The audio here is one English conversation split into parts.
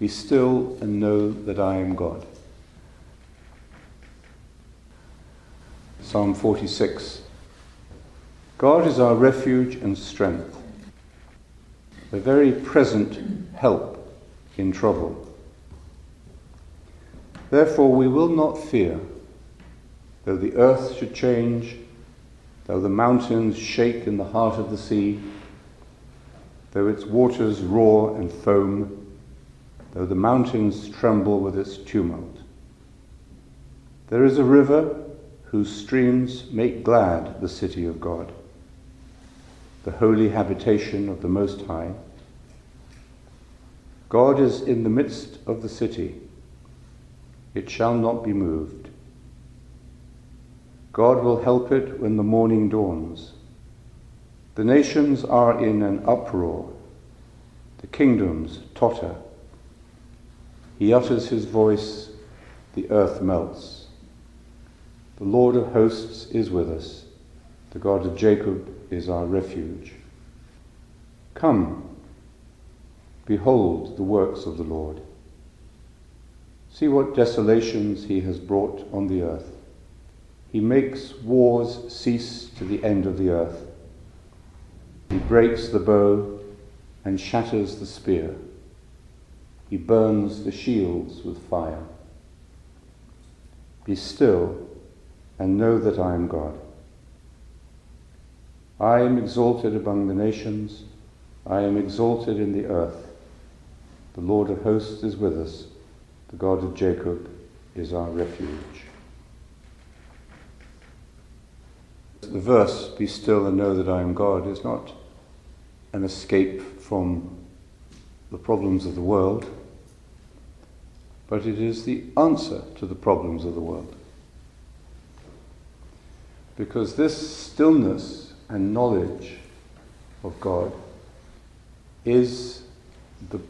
Be still and know that I am God. Psalm 46 God is our refuge and strength, a very present help in trouble. Therefore, we will not fear, though the earth should change, though the mountains shake in the heart of the sea, though its waters roar and foam though the mountains tremble with its tumult. There is a river whose streams make glad the city of God, the holy habitation of the Most High. God is in the midst of the city. It shall not be moved. God will help it when the morning dawns. The nations are in an uproar. The kingdoms totter. He utters his voice, the earth melts. The Lord of hosts is with us. The God of Jacob is our refuge. Come, behold the works of the Lord. See what desolations he has brought on the earth. He makes wars cease to the end of the earth. He breaks the bow and shatters the spear. He burns the shields with fire. Be still and know that I am God. I am exalted among the nations. I am exalted in the earth. The Lord of hosts is with us. The God of Jacob is our refuge. The verse, Be still and know that I am God, is not an escape from the problems of the world but it is the answer to the problems of the world. Because this stillness and knowledge of God is the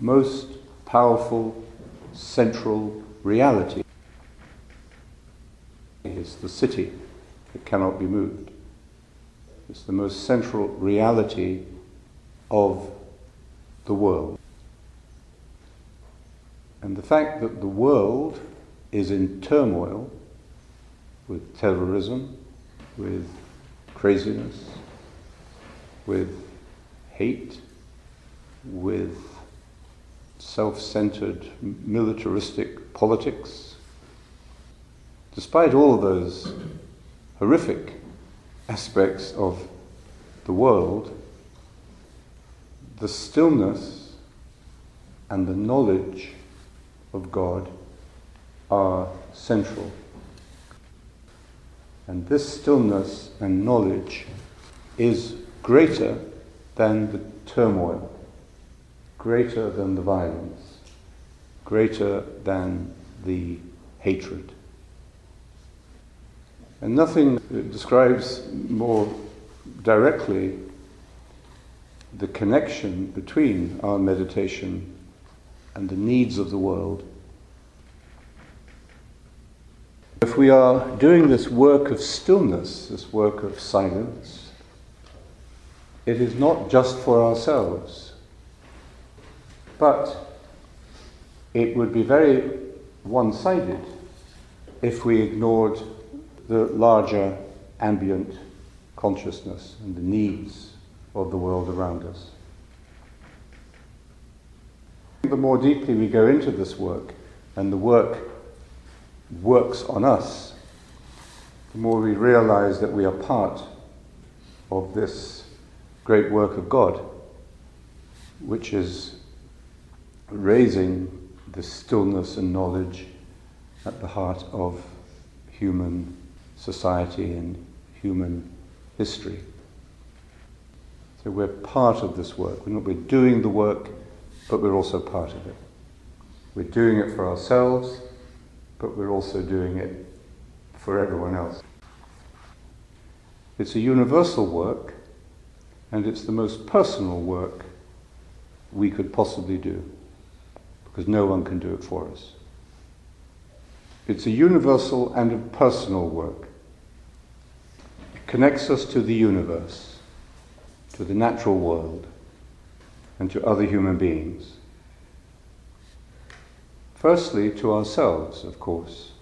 most powerful central reality. It's the city that cannot be moved. It's the most central reality of the world. The fact that the world is in turmoil with terrorism, with craziness, with hate, with self centered militaristic politics, despite all of those horrific aspects of the world, the stillness and the knowledge of God are central. And this stillness and knowledge is greater than the turmoil, greater than the violence, greater than the hatred. And nothing describes more directly the connection between our meditation and the needs of the world. If we are doing this work of stillness, this work of silence, it is not just for ourselves, but it would be very one sided if we ignored the larger ambient consciousness and the needs of the world around us. The more deeply we go into this work, and the work works on us, the more we realize that we are part of this great work of God, which is raising the stillness and knowledge at the heart of human society and human history. So we're part of this work. We're, not, we're doing the work but we're also part of it. We're doing it for ourselves, but we're also doing it for everyone else. It's a universal work, and it's the most personal work we could possibly do, because no one can do it for us. It's a universal and a personal work. It connects us to the universe, to the natural world and to other human beings. Firstly, to ourselves, of course.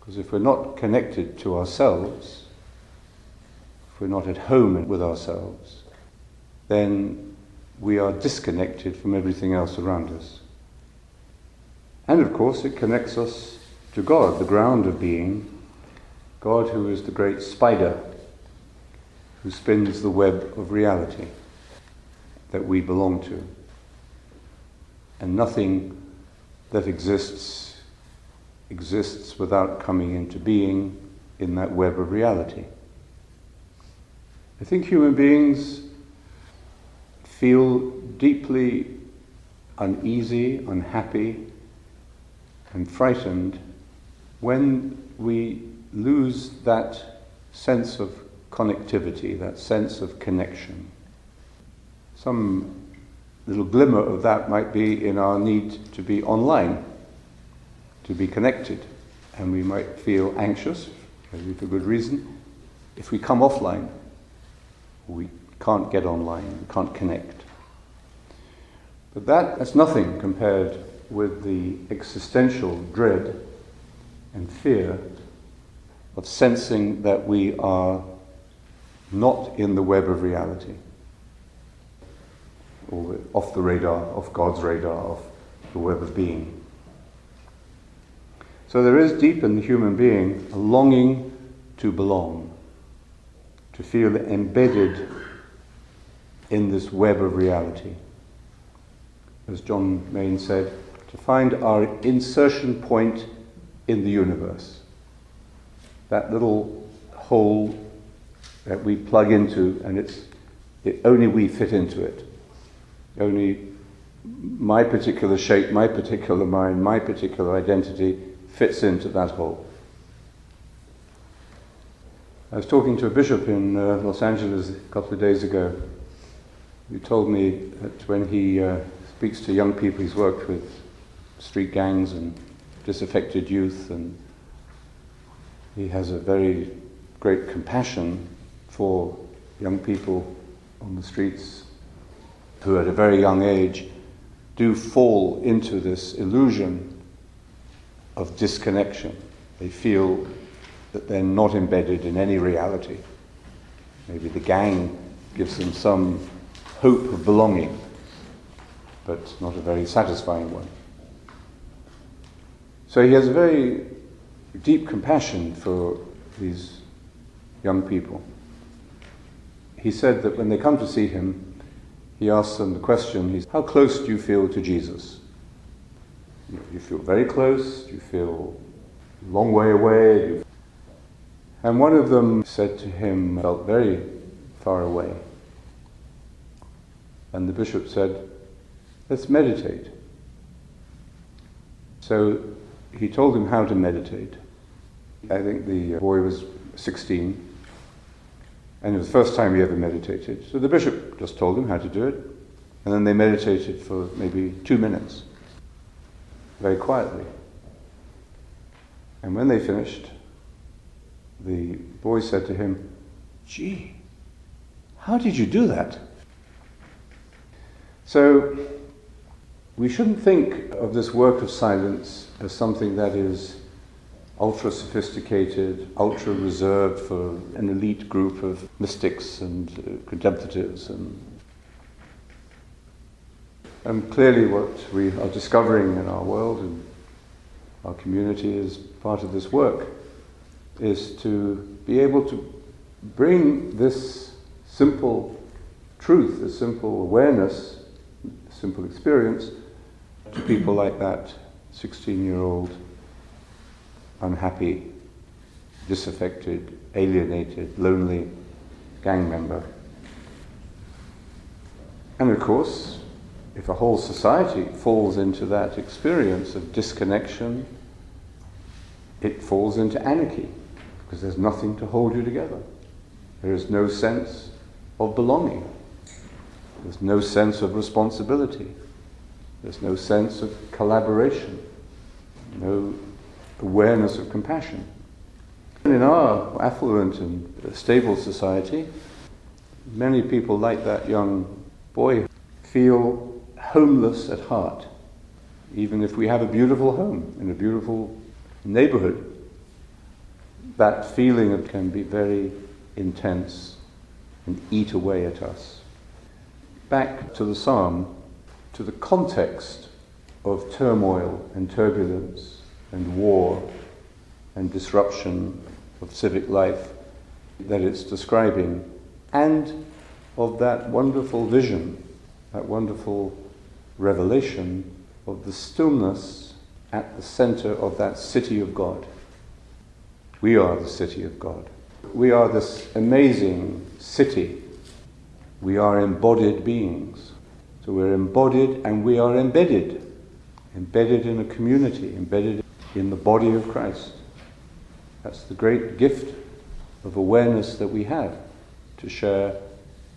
Because if we're not connected to ourselves, if we're not at home with ourselves, then we are disconnected from everything else around us. And of course, it connects us to God, the ground of being, God who is the great spider who spins the web of reality that we belong to. And nothing that exists exists without coming into being in that web of reality. I think human beings feel deeply uneasy, unhappy, and frightened when we lose that sense of connectivity, that sense of connection. Some little glimmer of that might be in our need to be online, to be connected, and we might feel anxious, maybe for good reason, if we come offline. We can't get online, we can't connect. But that, that's nothing compared with the existential dread and fear of sensing that we are not in the web of reality, or off the radar, off God's radar, off the web of being. So there is deep in the human being a longing to belong, to feel embedded in this web of reality. As John Main said, to find our insertion point in the universe. That little hole that we plug into, and it's it, only we fit into it. Only my particular shape, my particular mind, my particular identity fits into that hole. I was talking to a bishop in uh, Los Angeles a couple of days ago. He told me that when he uh, speaks to young people he's worked with, street gangs and disaffected youth, and he has a very great compassion for young people on the streets who, at a very young age, do fall into this illusion of disconnection. They feel that they're not embedded in any reality. Maybe the gang gives them some hope of belonging, but not a very satisfying one. So he has a very deep compassion for these young people. He said that when they come to see him, he asks them the question, he's, how close do you feel to Jesus? Do you feel very close? Do you feel a long way away? And one of them said to him, felt very far away. And the bishop said, let's meditate. So he told him how to meditate. I think the boy was 16, and it was the first time he ever meditated. So the bishop just told him how to do it, and then they meditated for maybe two minutes, very quietly. And when they finished, the boy said to him, Gee, how did you do that? So we shouldn't think of this work of silence as something that is ultra sophisticated, ultra reserved for an elite group of mystics and uh, contemplatives. And, and clearly, what we are discovering in our world and our community as part of this work is to be able to bring this simple truth, this simple awareness, simple experience to people like that 16 year old, unhappy, disaffected, alienated, lonely gang member. And of course, if a whole society falls into that experience of disconnection, it falls into anarchy because there's nothing to hold you together. There is no sense of belonging. There's no sense of responsibility. There's no sense of collaboration, no awareness of compassion. In our affluent and stable society, many people like that young boy feel homeless at heart. even if we have a beautiful home in a beautiful neighborhood, that feeling can be very intense and eat away at us. Back to the psalm, to the context of turmoil and turbulence and war and disruption of civic life that it's describing, and of that wonderful vision, that wonderful revelation of the stillness at the center of that city of God. We are the city of God. We are this amazing city. We are embodied beings. So we're embodied and we are embedded. Embedded in a community, embedded in the body of Christ. That's the great gift of awareness that we have to share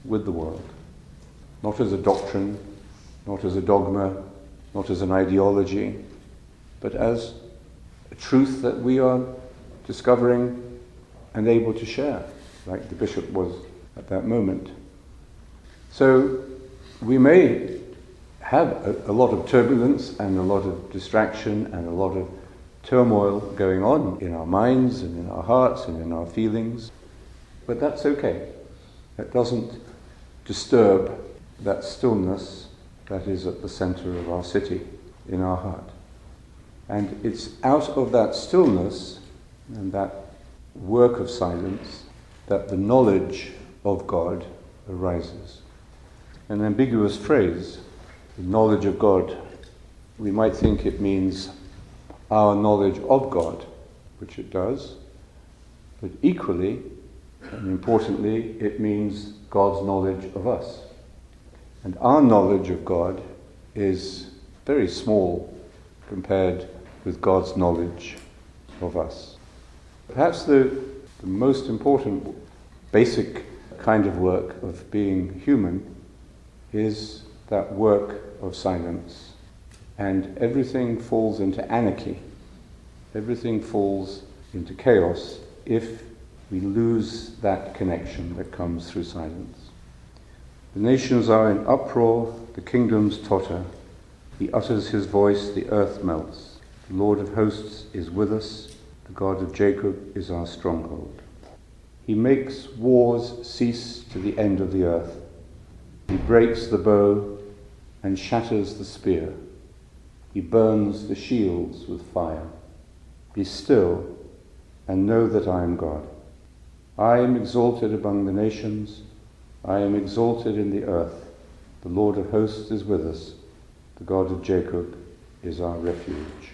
with the world. Not as a doctrine, not as a dogma, not as an ideology, but as a truth that we are discovering and able to share, like the bishop was at that moment. So we may have a, a, lot of turbulence and a lot of distraction and a lot of turmoil going on in our minds and in our hearts and in our feelings, but that's okay. That doesn't disturb that stillness that is at the center of our city, in our heart. And it's out of that stillness and that work of silence that the knowledge of God arises. An ambiguous phrase, the knowledge of God. We might think it means our knowledge of God, which it does, but equally and importantly, it means God's knowledge of us. And our knowledge of God is very small compared with God's knowledge of us. Perhaps the, the most important basic kind of work of being human is that work of silence. And everything falls into anarchy, everything falls into chaos if we lose that connection that comes through silence. The nations are in uproar, the kingdoms totter. He utters his voice, the earth melts. The Lord of hosts is with us, the God of Jacob is our stronghold. He makes wars cease to the end of the earth. He breaks the bow and shatters the spear. He burns the shields with fire. Be still and know that I am God. I am exalted among the nations. I am exalted in the earth. The Lord of hosts is with us. The God of Jacob is our refuge.